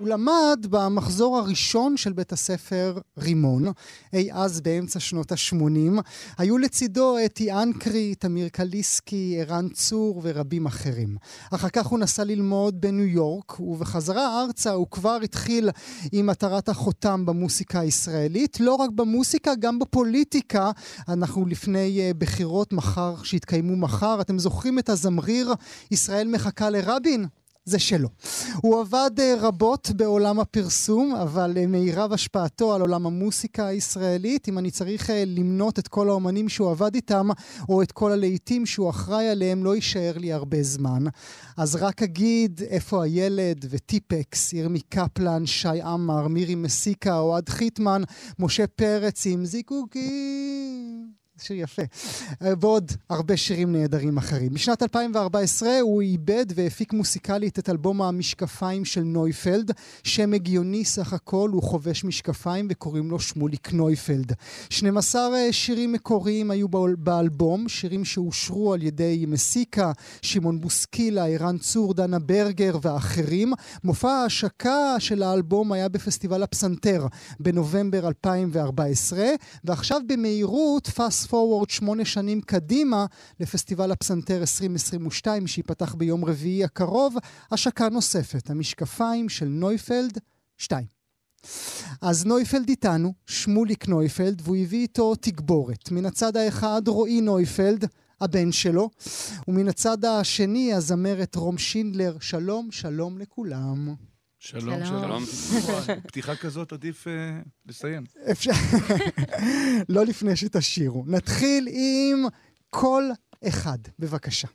הוא למד במחזור הראשון של בית הספר רימון, אי אז באמצע שנות ה-80. היו לצידו אתי אנקרי, תמיר קליסקי, ערן צור ורבים אחרים. אחר כך הוא נסע ללמוד בניו יורק, ובחזרה ארצה הוא כבר התחיל עם מטרת החותם במוסיקה הישראלית. לא רק במוסיקה, גם בפוליטיקה. אנחנו לפני uh, בחירות מחר, שהתקיימו מחר. אתם זוכרים את הזמריר ישראל מחכה לרבין? זה שלו. הוא עבד uh, רבות בעולם הפרסום, אבל uh, מירב השפעתו על עולם המוסיקה הישראלית, אם אני צריך uh, למנות את כל האומנים שהוא עבד איתם, או את כל הלהיטים שהוא אחראי עליהם, לא יישאר לי הרבה זמן. אז רק אגיד איפה הילד וטיפקס, ירמי קפלן, שי עמר, מירי מסיקה, אוהד חיטמן, משה פרץ עם זיקוקים. שיר יפה. אה, ועוד הרבה שירים נהדרים אחרים. בשנת 2014 הוא איבד והפיק מוסיקלית את אלבום המשקפיים של נויפלד, שם הגיוני סך הכל, הוא חובש משקפיים וקוראים לו שמוליק נויפלד. 12 אה, שירים מקוריים היו באלבום, שירים שאושרו על ידי מסיקה, שמעון בוסקילה, ערן צור, דנה ברגר ואחרים. מופע ההשקה של האלבום היה בפסטיבל הפסנתר בנובמבר 2014, ועכשיו במהירות, פאסט פורוורד שמונה שנים קדימה לפסטיבל הפסנתר 2022 שייפתח ביום רביעי הקרוב, השקה נוספת, המשקפיים של נויפלד 2. אז נויפלד איתנו, שמוליק נויפלד, והוא הביא איתו תגבורת. מן הצד האחד רועי נויפלד, הבן שלו, ומן הצד השני הזמרת רום שינדלר. שלום, שלום לכולם. שלום, שלום. פתיחה כזאת עדיף uh, לסיים. אפשר... לא לפני שתשירו. נתחיל עם כל אחד, בבקשה.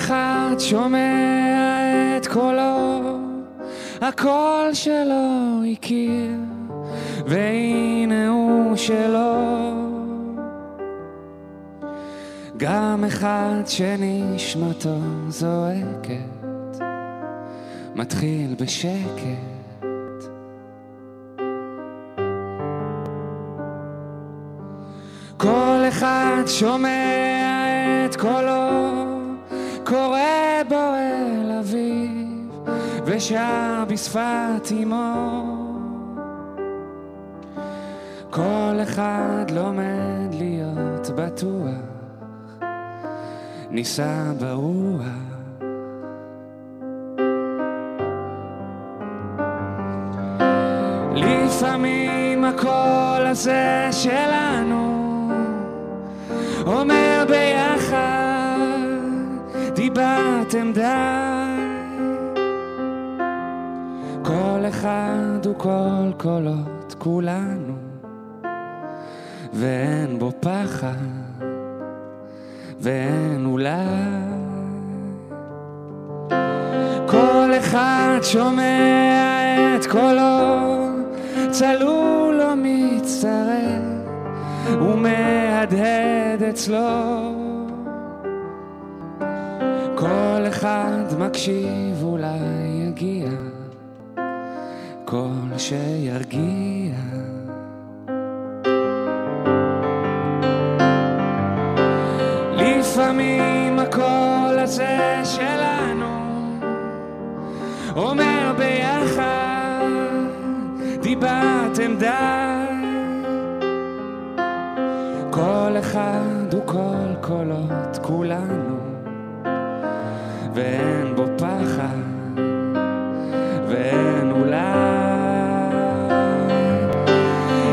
אחד שומע את קולו, הקול שלו הכיר, והנה הוא שלו. גם אחד שנשמתו זועקת, מתחיל בשקט. כל אחד שומע את קולו קורא בו אל אביו ושר בשפת אמו. כל אחד לומד להיות בטוח נישא ברוח. לפעמים הקול הזה שלנו אומר ביחד דיברתם די. כל אחד הוא כל קולות כולנו, ואין בו פחד, ואין אולי. כל אחד שומע את קולו, צלול או מצטרף, ומהדהד אצלו. כל אחד מקשיב אולי יגיע. קול שירגיע. לפעמים הקול הזה שלנו אומר ביחד דיברתם די כל אחד הוא קול קולות כולנו ואין בו פחד, ואין אולי.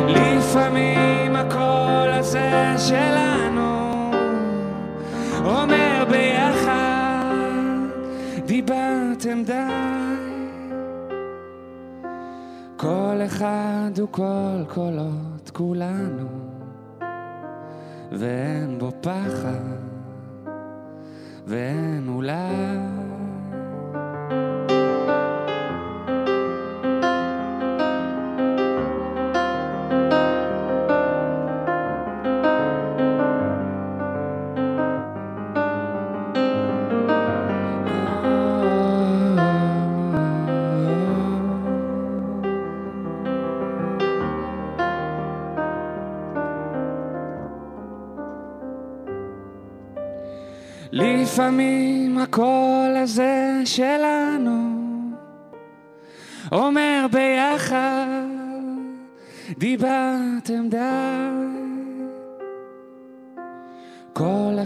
לפעמים הקול הזה שלנו אומר ביחד, דיברתם די. כל אחד הוא כל קולות כולנו, ואין בו פחד, ואין אולי.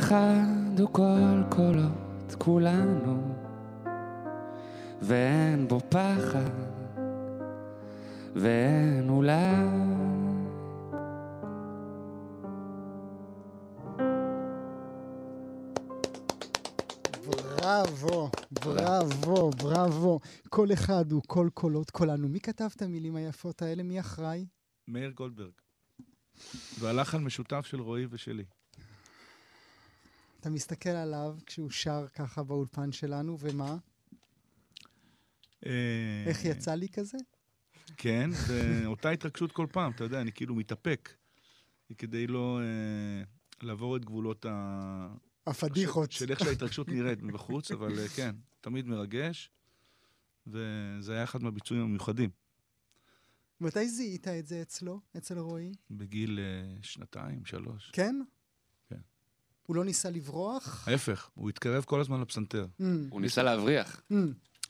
אחד הוא כל קולות כולנו, ואין בו פחד, ואין אולי. בראבו, בראבו, בראבו. כל אחד הוא כל קולות כולנו. מי כתב את המילים היפות האלה? מי אחראי? מאיר גולדברג. והלחן משותף של רועי ושלי. אתה מסתכל עליו כשהוא שר ככה באולפן שלנו, ומה? אה, איך יצא לי כזה? כן, ואותה התרגשות כל פעם, אתה יודע, אני כאילו מתאפק. כדי לא אה, לעבור את גבולות ה... הפדיחות. של איך שההתרגשות נראית מבחוץ, אבל אה, כן, תמיד מרגש, וזה היה אחד מהביצועים המיוחדים. מתי זיהית את זה אצלו, אצל רועי? בגיל אה, שנתיים, שלוש. כן. הוא לא ניסה לברוח? ההפך, הוא התקרב כל הזמן לפסנתר. Mm, הוא ניסה להבריח. mm.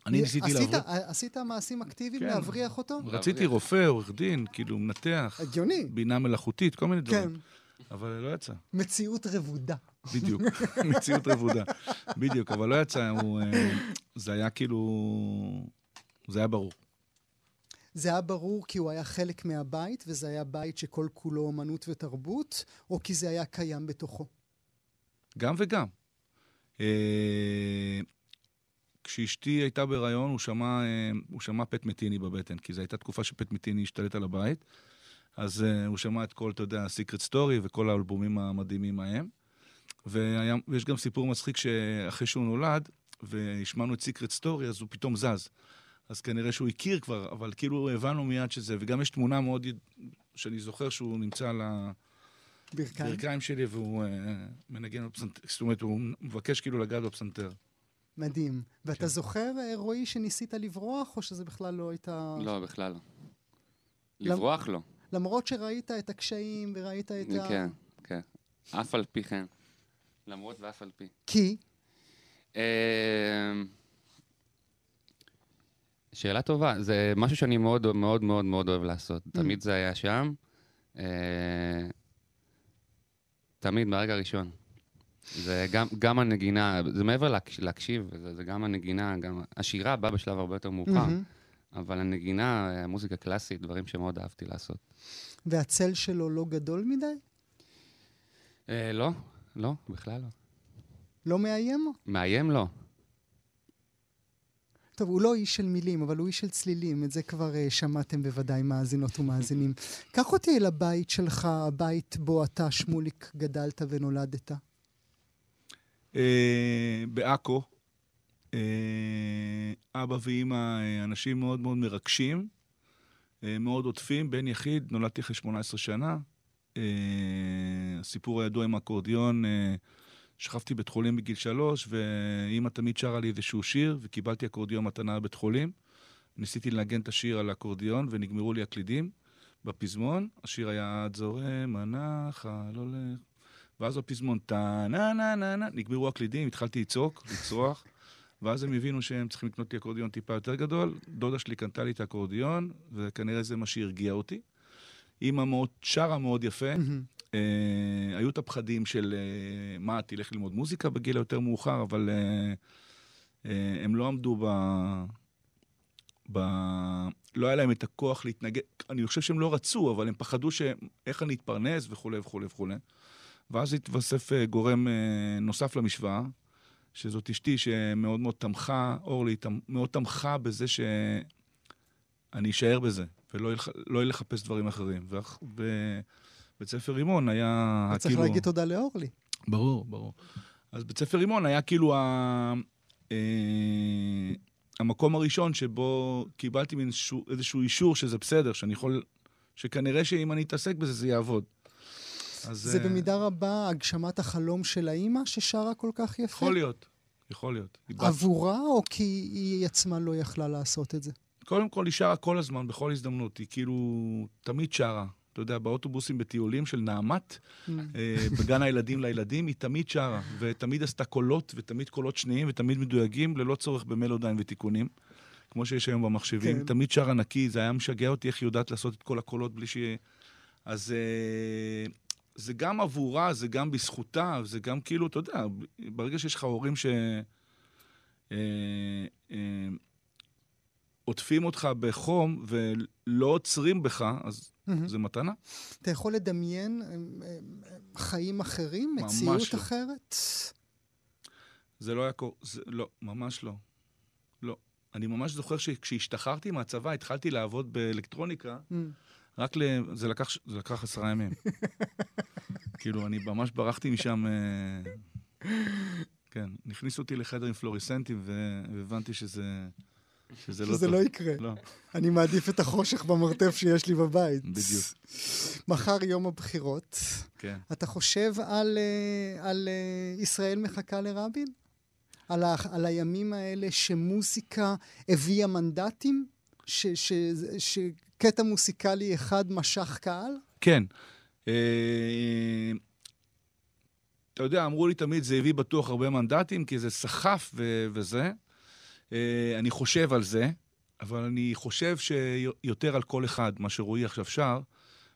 אני ניסיתי עשית- לעבור... עשית מעשים אקטיביים כן. להבריח אותו? רציתי רופא, עורך דין, כאילו מנתח, הגיוני. בינה מלאכותית, כל מיני כן. דברים. אבל לא יצא, מציאות רבודה. בדיוק. מציאות רבודה. בדיוק, אבל לא יצא, הוא... אה, זה היה כאילו... זה היה ברור. זה היה ברור כי הוא היה חלק מהבית, וזה היה בית שכל כולו אומנות ותרבות, או כי זה היה קיים בתוכו? גם וגם. אה, כשאשתי הייתה בהיריון, הוא שמע, אה, הוא שמע פט מטיני בבטן, כי זו הייתה תקופה שפט מטיני השתלט על הבית. אז אה, הוא שמע את כל, אתה יודע, סיקרט סטורי וכל האלבומים המדהימים ההם. והיה, ויש גם סיפור מצחיק שאחרי שהוא נולד, והשמענו את סיקרט סטורי, אז הוא פתאום זז. אז כנראה שהוא הכיר כבר, אבל כאילו הבנו מיד שזה, וגם יש תמונה מאוד, שאני זוכר שהוא נמצא על ה... ברכיים? ברכיים שלי והוא uh, מנגן בפסנתר, זאת אומרת, הוא מבקש כאילו לגעת בפסנתר. מדהים. ואתה כן. זוכר, אה, רועי, שניסית לברוח, או שזה בכלל לא הייתה... לא, בכלל לא. למ- לברוח לא. למרות שראית את הקשיים וראית את ה... כן, כן. אף על פי כן. למרות ואף על פי. כי? אמ, שאלה טובה, זה משהו שאני מאוד מאוד מאוד מאוד אוהב לעשות. תמיד זה היה שם. תמיד, מהרגע הראשון. זה גם, גם הנגינה, זה מעבר להקש, להקשיב, זה, זה גם הנגינה, גם השירה באה בשלב הרבה יותר מאוחר, מהמם. אבל הנגינה, המוזיקה קלאסית, דברים שמאוד אהבתי לעשות. והצל שלו לא גדול מדי? אה, לא, לא, בכלל לא. לא מאיים? מאיים לא. טוב, הוא לא איש של מילים, אבל הוא איש של צלילים. את זה כבר uh, שמעתם בוודאי, מאזינות ומאזינים. קח אותי אל הבית שלך, הבית בו אתה, שמוליק, גדלת ונולדת. אה, בעכו, אה, אבא ואימא אנשים מאוד מאוד מרגשים, אה, מאוד עוטפים, בן יחיד, נולדתי אחרי 18 שנה. אה, הסיפור הידוע עם האקורדיון, אה, שכבתי בית חולים בגיל שלוש, ואימא תמיד שרה לי איזשהו שיר, וקיבלתי אקורדיון מתנה בבית חולים. ניסיתי לנגן את השיר על האקורדיון, ונגמרו לי הקלידים בפזמון. השיר היה עד זורם, הנחל הולך. ואז בפזמון, טה נה נה נה נה, נגמרו הקלידים, התחלתי לצעוק, לצרוח, ואז הם הבינו שהם צריכים לקנות לי אקורדיון טיפה יותר גדול. דודה שלי קנתה לי את האקורדיון, וכנראה זה מה שהרגיע אותי. אימא מאוד, שרה מאוד יפה. אה, היו את הפחדים של אה, מה, תלך ללמוד מוזיקה בגיל היותר מאוחר, אבל אה, אה, הם לא עמדו ב... ב... לא היה להם את הכוח להתנגד, אני חושב שהם לא רצו, אבל הם פחדו ש... איך אני אתפרנס וכולי וכולי וכולי. ואז התווסף אה, גורם אה, נוסף למשוואה, שזאת אשתי שמאוד מאוד תמכה, אורלי, תמ- מאוד תמכה בזה שאני אשאר בזה. ולא ילח- לא לחפש דברים אחרים. ובית ספר רימון היה אתה צריך כאילו... להגיד תודה לאורלי. ברור, ברור. אז בית ספר רימון היה כאילו ה... אה, המקום הראשון שבו קיבלתי מין איזשהו, איזשהו אישור שזה בסדר, שאני יכול... שכנראה שאם אני אתעסק בזה, זה יעבוד. אז... זה אה, במידה רבה הגשמת החלום של האימא ששרה כל כך יפה? יכול להיות, יכול להיות. עבורה, או כי היא עצמה לא יכלה לעשות את זה? קודם כל, היא שרה כל הזמן, בכל הזדמנות. היא כאילו תמיד שרה. אתה יודע, באוטובוסים בטיולים של נעמת, Mm. אה, בגן הילדים לילדים, היא תמיד שרה, ותמיד עשתה קולות, ותמיד קולות שניים, ותמיד מדויקים, ללא צורך במלודיים ותיקונים, כמו שיש היום במחשבים. כן. תמיד שרה נקי, זה היה משגע אותי איך היא יודעת לעשות את כל הקולות בלי שיהיה... אז אה, זה גם עבורה, זה גם בזכותה, זה גם כאילו, אתה יודע, ברגע שיש לך הורים ש... אה, עוטפים אותך בחום ולא עוצרים בך, אז מהמם. זה מתנה. אתה יכול לדמיין אה, אה, חיים אחרים, מציאות לא. אחרת? זה לא היה קורה, לא, ממש לא. לא. אני ממש זוכר שכשהשתחררתי מהצבא, התחלתי לעבוד באלקטרוניקה, Mm. רק ל... זה לקח, זה לקח עשרה ימים. כאילו, אני ממש ברחתי משם... אה, כן, הכניסו אותי לחדר עם פלוריסנטים, והבנתי שזה... שזה לא שזה טוב. לא יקרה. לא, אני מעדיף את החושך במרתף שיש לי בבית. בדיוק. מחר יום הבחירות. כן. אתה חושב על, אה, על אה, ישראל מחכה לרבין? על, ה, על הימים האלה שמוזיקה הביאה מנדטים? ש, ש, שקטע מוסיקלי אחד משך קהל? כן. אה, אתה יודע, אמרו לי תמיד, זה הביא בטוח הרבה מנדטים, כי זה סחף ו- וזה. אה, אני חושב על זה, אבל אני חושב שיותר על כל אחד, מה שרועי עכשיו שר,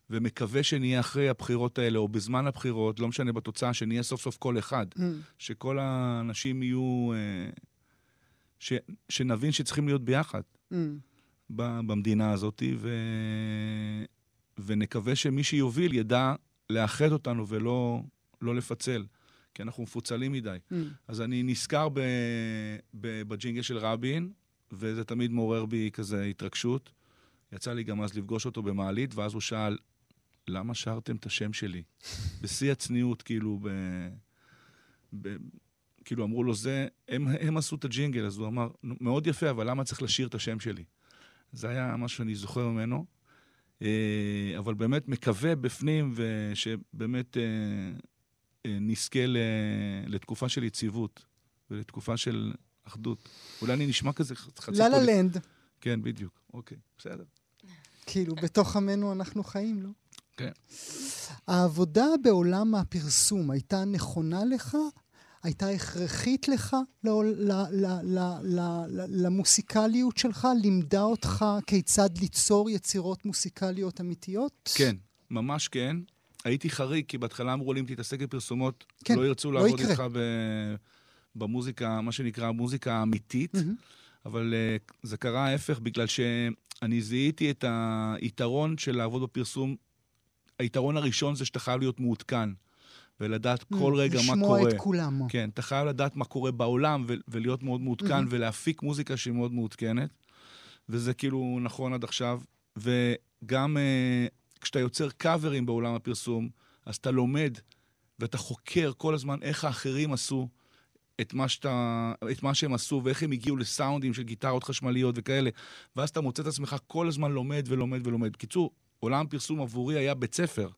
ומקווה שנהיה אחרי הבחירות האלה, או בזמן הבחירות, לא משנה בתוצאה, שנהיה סוף סוף כל אחד. Mm. שכל האנשים יהיו... אה, ש, שנבין שצריכים להיות ביחד. Mm. במדינה הזאת, ו... ונקווה שמי שיוביל ידע לאחד אותנו ולא לא לפצל, כי אנחנו מפוצלים מדי. Mm. אז אני נזכר ב... ב... בג'ינגל של רבין, וזה תמיד מעורר בי כזה התרגשות. יצא לי גם אז לפגוש אותו במעלית, ואז הוא שאל, למה שרתם את השם שלי? בשיא הצניעות, כאילו, ב... ב... כאילו אמרו לו, זה, הם, הם עשו את הג'ינגל, אז הוא אמר, "נו, מאוד יפה, אבל למה צריך לשיר את השם שלי? זה היה מה שאני זוכר ממנו. אה, אבל באמת מקווה בפנים, ושבאמת אה, נזכה ל- לתקופה של יציבות ולתקופה של אחדות. אולי אני נשמע כזה חצי לה לה פוליט- לנד. כן, בדיוק. אוקיי, בסדר. כאילו, בתוך עמנו אנחנו חיים, לא? כן. העבודה בעולם הפרסום הייתה נכונה לך? הייתה הכרחית לך למוסיקליות שלך? לימדה אותך כיצד ליצור יצירות מוסיקליות אמיתיות? כן, ממש כן. הייתי חריג, כי בהתחלה אמרו לי, אם תתעסק בפרסומות, כן, לא ירצו לא לעבוד יקרה. איתך ב... במוזיקה, מה שנקרא המוזיקה האמיתית. מהמם. אבל uh, זה קרה ההפך, בגלל שאני זיהיתי את היתרון של לעבוד בפרסום. היתרון הראשון זה שאתה חייב להיות מעודכן, ולדעת כל רגע מה קורה. לשמוע את כולם. כן, אתה חייב לדעת מה קורה בעולם ו- ולהיות מאוד מעודכן Mhm. ולהפיק מוזיקה שהיא מאוד מעודכנת. וזה כאילו נכון עד עכשיו. וגם uh, כשאתה יוצר קאברים בעולם הפרסום, אז אתה לומד ואתה חוקר כל הזמן איך האחרים עשו את מה, שאתה, את מה שהם עשו ואיך הם הגיעו לסאונדים של גיטרות חשמליות וכאלה. ואז אתה מוצא את עצמך כל הזמן לומד ולומד ולומד. בקיצור, עולם פרסום עבורי היה בית ספר.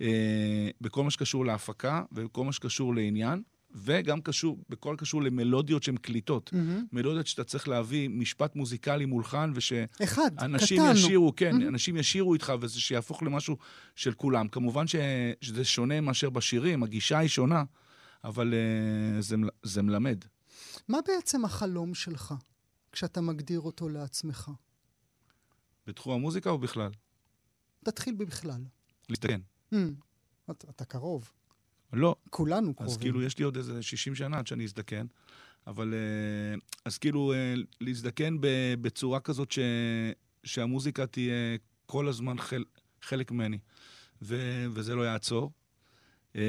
אה, בכל מה שקשור להפקה ובכל מה שקשור לעניין, וגם קשור, בכל קשור למלודיות שהן קליטות. מהמם. מלודיות שאתה צריך להביא משפט מוזיקלי מולחן, ושאנשים. ישירו, כן, Mhm. אנשים ישירו איתך, וזה שיהפוך למשהו של כולם. כמובן ש, שזה שונה מאשר בשירים, הגישה היא שונה, אבל uh, זה, זה מלמד. מה בעצם החלום שלך, כשאתה מגדיר אותו לעצמך? בתחום המוזיקה או בכלל? תתחיל בכלל. להזדקן. Mm. אתה, אתה קרוב. לא, כולנו קרובים. אז כאילו יש לי עוד איזה 60 שנה עד שאני אזדקן, אבל אה, אז כאילו אה, להזדקן בצורה כזאת ש, שהמוזיקה תהיה כל הזמן חל, חלק ממני, ו, וזה לא יעצור. אה,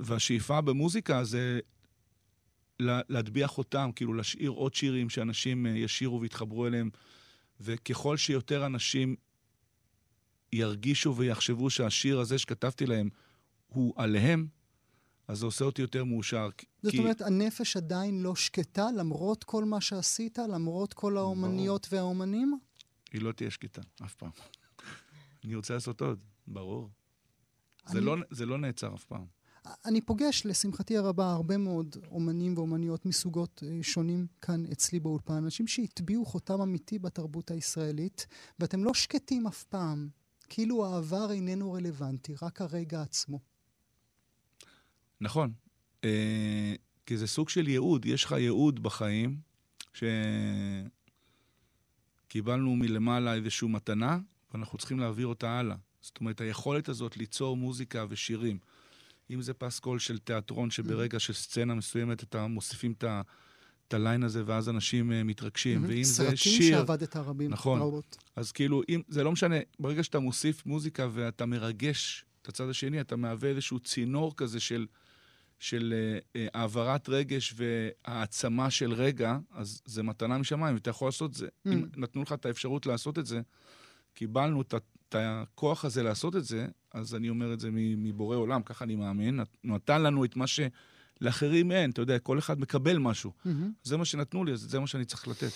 והשאיפה במוזיקה זה לה- להטביע חותם, כאילו להשאיר עוד שירים שאנשים ישירו ויתחברו אליהם, וככל שיותר אנשים ירגישו ויחשבו שהשיר הזה שכתבתי להם הוא עליהם, אז זה עושה אותי יותר מאושר. זאת כי... אומרת, הנפש עדיין לא שקטה למרות כל מה שעשית, למרות כל האומניות והאומנים? היא לא תהיה שקטה, אף פעם. אני רוצה לעשות עוד, ברור. אני- זה, לא, זה לא נעצר אף פעם. אני פוגש, לשמחתי הרבה, הרבה מאוד אומנים ואומניות מסוגות אה, שונים כאן אצלי באולפן, אנשים שהטביעו חותם אמיתי בתרבות הישראלית, ואתם לא שקטים אף פעם. כאילו העבר איננו רלוונטי, רק הרגע עצמו. נכון. אה, כי זה סוג של ייעוד, יש לך ייעוד בחיים, שקיבלנו מלמעלה איזושהי מתנה, ואנחנו צריכים להעביר אותה הלאה. זאת אומרת, היכולת הזאת ליצור מוזיקה ושירים, אם זה פסקול של תיאטרון, שברגע של סצנה מסוימת אתה מוסיפים את ה... את הליין הזה, ואז אנשים אה, מתרגשים, ואם זה סרטים שיר... שעבדת רבים. נכון. רבות. אז כאילו, אם, זה לא משנה, ברגע שאתה מוסיף מוזיקה ואתה מרגש את הצד השני, אתה מהווה איזשהו צינור כזה של, של אה, אה, העברת רגש והעצמה של רגע, אז זה מתנה משמיים, ואתה יכול לעשות את זה. Mm. אם נתנו לך את האפשרות לעשות את זה, קיבלנו את, את הכוח הזה לעשות את זה, אז אני אומר את זה מבורא עולם, ככה אני מאמין, נת- נתן לנו את מה שלאחרים אין, אתה יודע, כל אחד מקבל משהו. מהמם. זה מה שנתנו לי, אז זה מה שאני צריך לתת.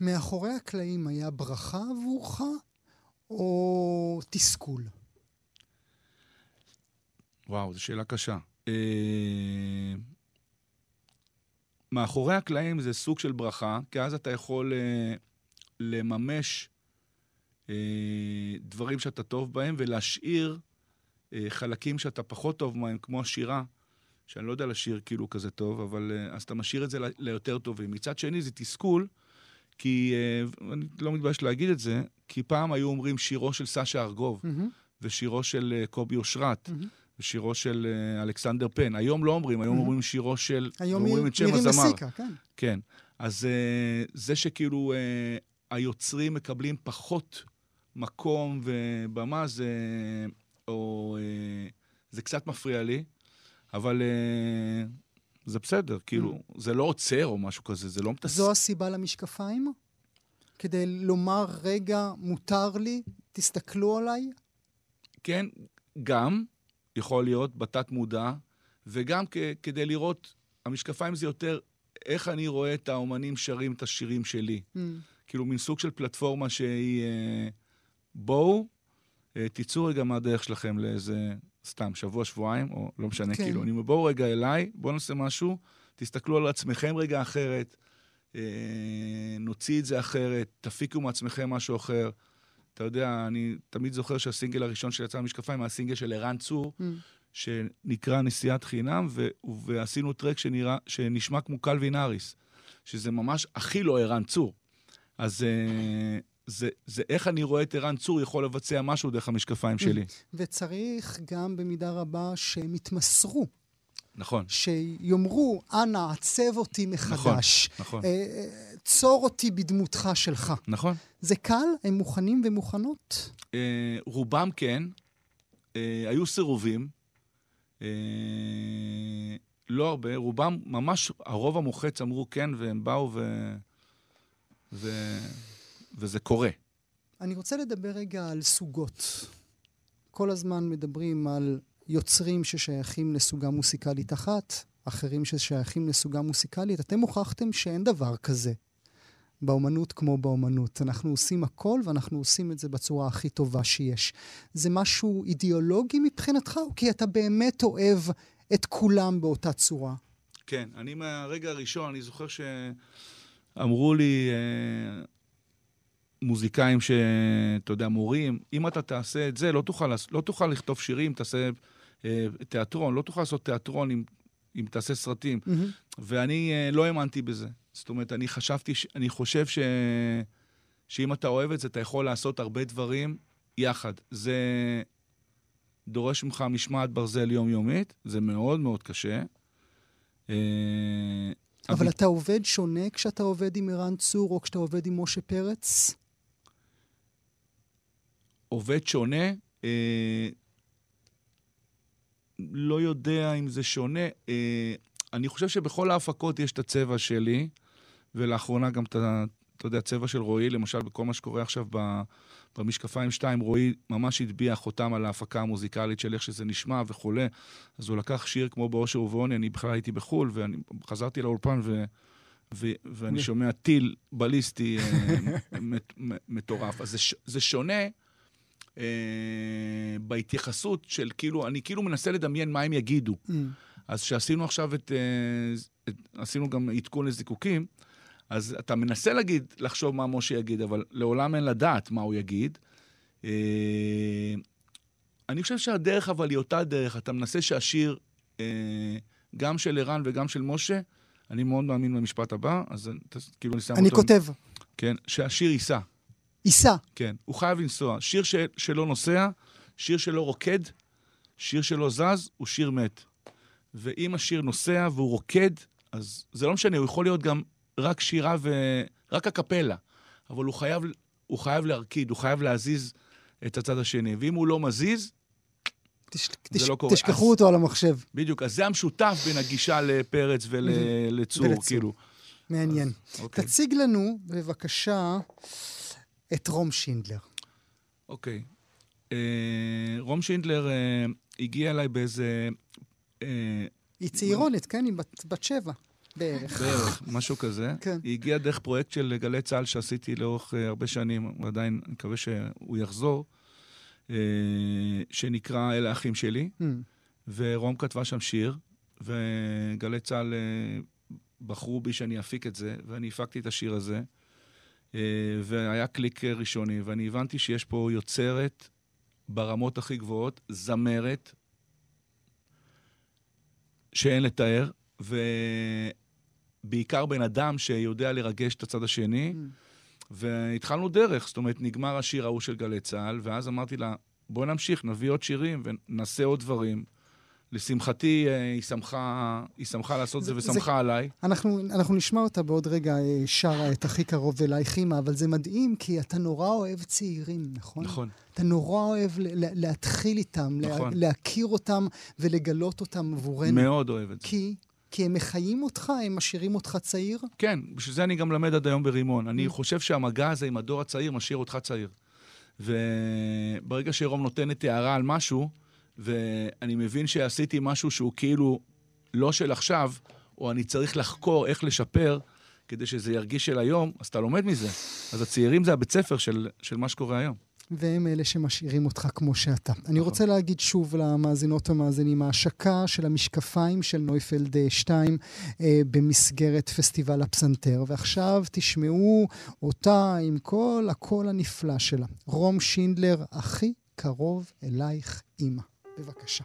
מאחורי הקלעים היה ברכה עבורך, או תסכול? וואו, זו שאלה קשה. אה, מאחורי הקלעים זה סוג של ברכה, כי אז אתה יכול אה, לממש אה, דברים שאתה טוב בהם ולהשאיר חלקים שאתה פחות טוב בהם, כמו השירה, שאני לא יודע לשיר כאילו כזה טוב, אבל אז אתה משאיר את זה ליותר טובים. מצד שני זה תסכול, כי, אני לא מתבייש להגיד את זה, כי פעם היו אומרים שירו של סשה ארגוב מהמם, ושירו של קובי אושרת. מהמם. ושירו של אה, אלכסנדר פן. היום לא אומרים, היום Mhm. אומרים שירו של... היום אומרים את שם הזמר. מסיקה, כן. כן. אז אה, זה שכאילו אה, היוצרים מקבלים פחות מקום ובמה, זה... או... זה קצת מפריע לי, אבל זה בסדר, כאילו, זה לא עוצר או משהו כזה, זה לא מתס... זו הסיבה למשקפיים? כדי לומר, רגע, מותר לי, תסתכלו עליי? כן, גם יכול להיות בתת מודע, וגם כ- כדי לראות, המשקפיים זה יותר איך אני רואה את האומנים שרים את השירים שלי. Mm. כאילו, מין סוג של פלטפורמה שהיא... אה, בואו, אה, תצאו רגע מהדרך שלכם לאיזה, סתם, שבוע, שבועיים, או לא משנה, כן. כן. כאילו, אני אומר, בואו רגע אליי, בואו נעשה משהו, תסתכלו על עצמכם רגע אחרת, אה, נוציא את זה אחרת, תפיקו מעצמכם משהו אחר. אתה יודע, אני תמיד זוכר שהסינגל הראשון שיצא במשקפיים היה סינגל של ערן צור, Mm. שנקרא נסיעת חינם, ו- ועשינו טרק שנראה, שנשמע כמו קלווין האריס, שזה ממש הכי לא ערן צור. אז אה, זה, זה איך אני רואה את ערן צור יכול לבצע משהו דרך המשקפיים שלי. וצריך גם במידה רבה שהם יתמסרו, נכון, שיאמרו, אנא, עצב אותי מחדש. נכון, אה, צור אותי בדמותך שלך. נכון. זה קל? הם מוכנים ומוכנות? אה, רובם כן, אה, היו סירובים, אה, לא הרבה, רובם, ממש הרוב המוחץ אמרו כן, והם באו ו... ו... וזה קורה. אני רוצה לדבר רגע על סוגות. כל הזמן מדברים על יוצרים ששייכים לסוגה מוסיקלית אחת, אחרים ששייכים לסוגה מוסיקלית. אתם הוכחתם שאין דבר כזה באומנות כמו באומנות. אנחנו עושים הכל ואנחנו עושים את זה בצורה הכי טובה שיש. זה משהו אידיאולוגי מבחינתך, או כי אתה באמת אוהב את כולם באותה צורה? כן, אני מהרגע הראשון, אני זוכר שאמרו לי אה, מוזיקאים שאתה יודע, מורים, אם אתה תעשה את זה, לא תוכל, לא תוכל לכתוב שירים, תעשה אה, תיאטרון, לא תוכל לעשות תיאטרון אם, אם תעשה סרטים. מהמם. ואני אה, לא האמנתי בזה. זאת אומרת, אני חשבתי, ש... אני חושב ש... שאם אתה אוהב את זה, אתה יכול לעשות הרבה דברים יחד. זה דורש ממך משמעת ברזל יומיומית, זה מאוד מאוד קשה. אה, אבל אתה עובד שונה כשאתה עובד עם ערן צור או כשאתה עובד עם משה פרץ? עובד שונה, אה, לא יודע אם זה שונה. אה, אני חושב שבכל ההפקות יש את הצבע שלי, ולאחרונה גם את, ה- אתה יודע, צבע של רועי, למשל, בכל מה שקורה עכשיו ב, במשקפיים 2, רועי ממש הטביע חותם על ההפקה המוזיקלית של איך שזה נשמע וכולי. אז הוא לקח שיר כמו באושר ובעוני, אני בכלל הייתי בחו"ל, ואני חזרתי לאולפן ו... ו- ואני שומע טיל בליסטי אה, מטורף. אז זה, ש- זה שונה אה, בהתייחסות של כאילו, אני כאילו מנסה לדמיין מה הם יגידו. Mm. אז כשעשינו עכשיו את, אה, את... עשינו גם עדכון לזיקוקים, אז אתה מנסה להגיד, לחשוב מה משה יגיד, אבל לעולם אין לדעת מה הוא יגיד. אה, אני חושב שהדרך אבל היא אותה דרך. אתה מנסה שהשיר, אה, גם של ערן וגם של משה, אני מאוד מאמין במשפט הבא, אז כאילו אני שם אני אותו... כותב, כן, שהשיר ייסע. ייסע. כן, הוא חייב לנסוע. שיר ש... שלא נוסע, שיר שלא רוקד, שיר שלא זז, הוא שיר מת. ואם השיר נוסע והוא רוקד, אז זה לא משנה, הוא יכול להיות גם רק שירה ו... רק הקפלה, אבל הוא חייב, הוא חייב להרקיד, הוא חייב להזיז את הצד השני. ואם הוא לא מזיז, תש... זה תש... לא קורה. תשכחו אז- אותו על המחשב. בדיוק, אז זה המשותף בין הגישה לפרץ ולצור, ולצור. כאילו. מעניין. אוקיי. תציג לנו, בבקשה, את רום שינדלר. אוקיי. אה, רום שינדלר אה, הגיע אליי באיזה... אה, היא צעירונת, כן? היא בת, בת שבע בערך. בערך, משהו כזה. כן. היא הגיעה דרך פרויקט של גלי צה"ל שעשיתי לאורך אה, הרבה שנים, ועדיין, אני מקווה שהוא יחזור, אה, שנקרא אלה האחים שלי, Mm. ורום כתבה שם שיר, וגלי צה"ל אה, בחרו בי שאני אפיק את זה, ואני הפקתי את השיר הזה, והיה קליק אה, ראשוני, ואני הבנתי שיש פה יוצרת ברמות הכי גבוהות, זמרת, שאין לתאר, ובעיקר בן אדם שיודע לרגש את הצד השני. והתחלנו דרך, זאת אומרת, נגמר השיר ההוא של גלי צה"ל, ואז אמרתי לה, בוא נמשיך, נביא עוד שירים ונעשה עוד דברים. לשמחתי, אה, היא שמחה, היא שמחה לעשות זה- זה זה- ושמחה עליי. אנחנו, אנחנו נשמע אותה בעוד רגע אה, שרה את הכי קרוב אלייך אימא, אבל זה מדהים כי אתה נורא אוהב צעירים, נכון? נכון. אתה נורא אוהב להתחיל איתם, לה- נכון. להכיר אותם ולגלות אותם עבורנו. מאוד אוהב את זה. כי, כי הם מחיים אותך, הם משאירים אותך צעיר. כן, בשביל זה אני גם מלמד עד היום ברימון. אני Mm. חושב שהמגע הזה עם הדור הצעיר משאיר אותך צעיר. וברגע שרום נותנת הערה על משהו, ואני מבין שעשיתי משהו שהוא כאילו לא של עכשיו, או אני צריך לחקור איך לשפר כדי שזה ירגיש של היום, אז אתה לומד מזה. אז הצעירים זה הבית ספר של, של מה שקורה היום. והם אלה שמשאירים אותך כמו שאתה. אני נכון. רוצה להגיד שוב למאזינות ומאזינים, ההשקה של המשקפיים של נויפלד אה, 2 אה, במסגרת פסטיבל הפסנתר, ועכשיו תשמעו אותה עם כל הקול הנפלא שלה. רום שינדלר, הכי קרוב אלייך אימא. בבקשה.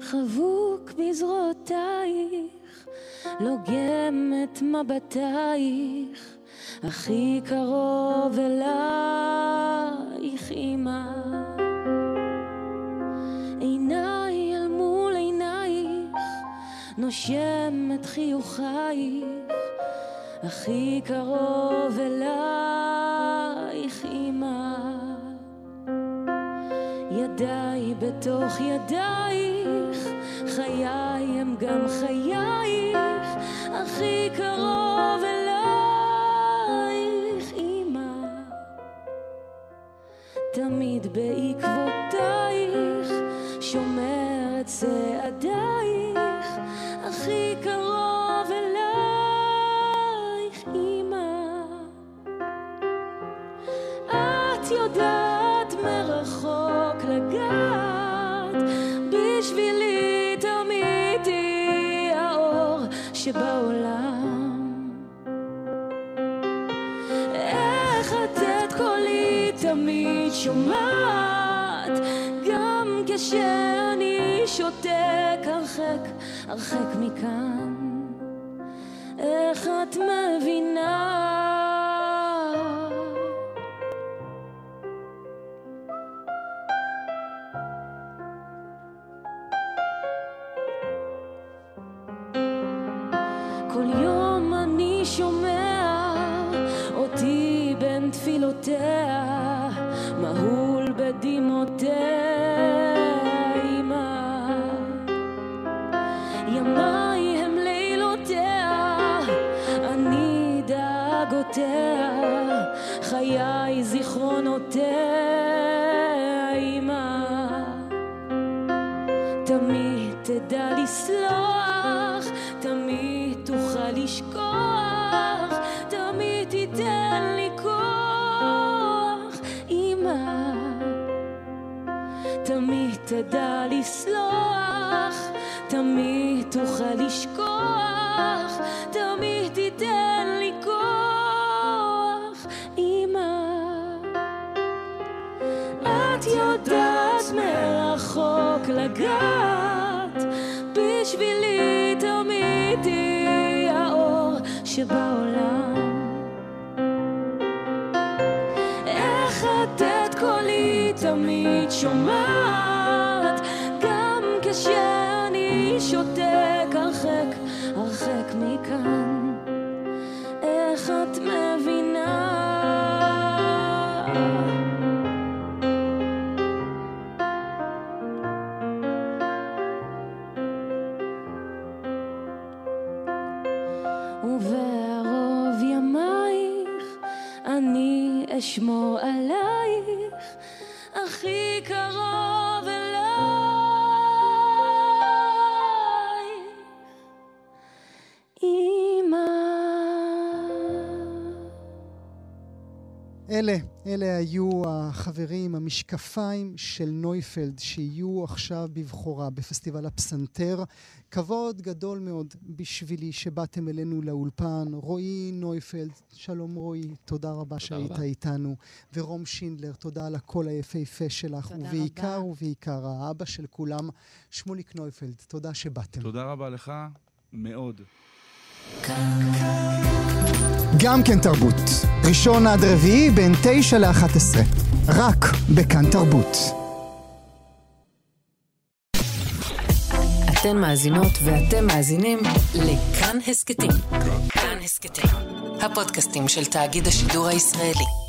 חבוק בזרועותייך, לוגם את מבטייך, הכי קרוב אלייך אמא. נושם את חיוכייך, הכי קרוב אלייך אמא. ידיי בתוך ידייך, חיי הם גם חייך, הכי קרוב אלייך, אמא. תמיד בעקבותייך, שבעולם. איך את את קולי תמיד שומעת, גם כשאני שותק הרחק, הרחק מכאן. שדותיה, מהול בדמעותיה, אמא. ימיי הם לילותיה, אני דאגותיה, חיי תדע לסלוח, תמיד תוכל לשכוח, תמיד תיתן לי כוח, אמא. את יודעת מרחוק לגעת, בשבילי תמיד תהיי האור שבעולם. אלה, אלה היו החברים, המשקפיים של נויפלד, שיהיו עכשיו בבחורה בפסטיבל הפסנתר. כבוד גדול מאוד בשבילי שבאתם אלינו לאולפן. רועי נויפלד, שלום רועי, תודה רבה שהיית רבה. איתנו. ורום שינדלר, תודה על הקול היפהפה שלך. תודה ובעיקר רבה. ובעיקר האבא של כולם, שמוליק נויפלד, תודה שבאתם. תודה רבה לך, מאוד. גם כן תרבות. ראשון עד רביעי בין תשע לאחת עשרה. רק בכאן תרבות. אתן מאזינות ואתם מאזינים לכאן הסכתים. כאן הסכתים, הפודקאסטים של תאגיד השידור הישראלי.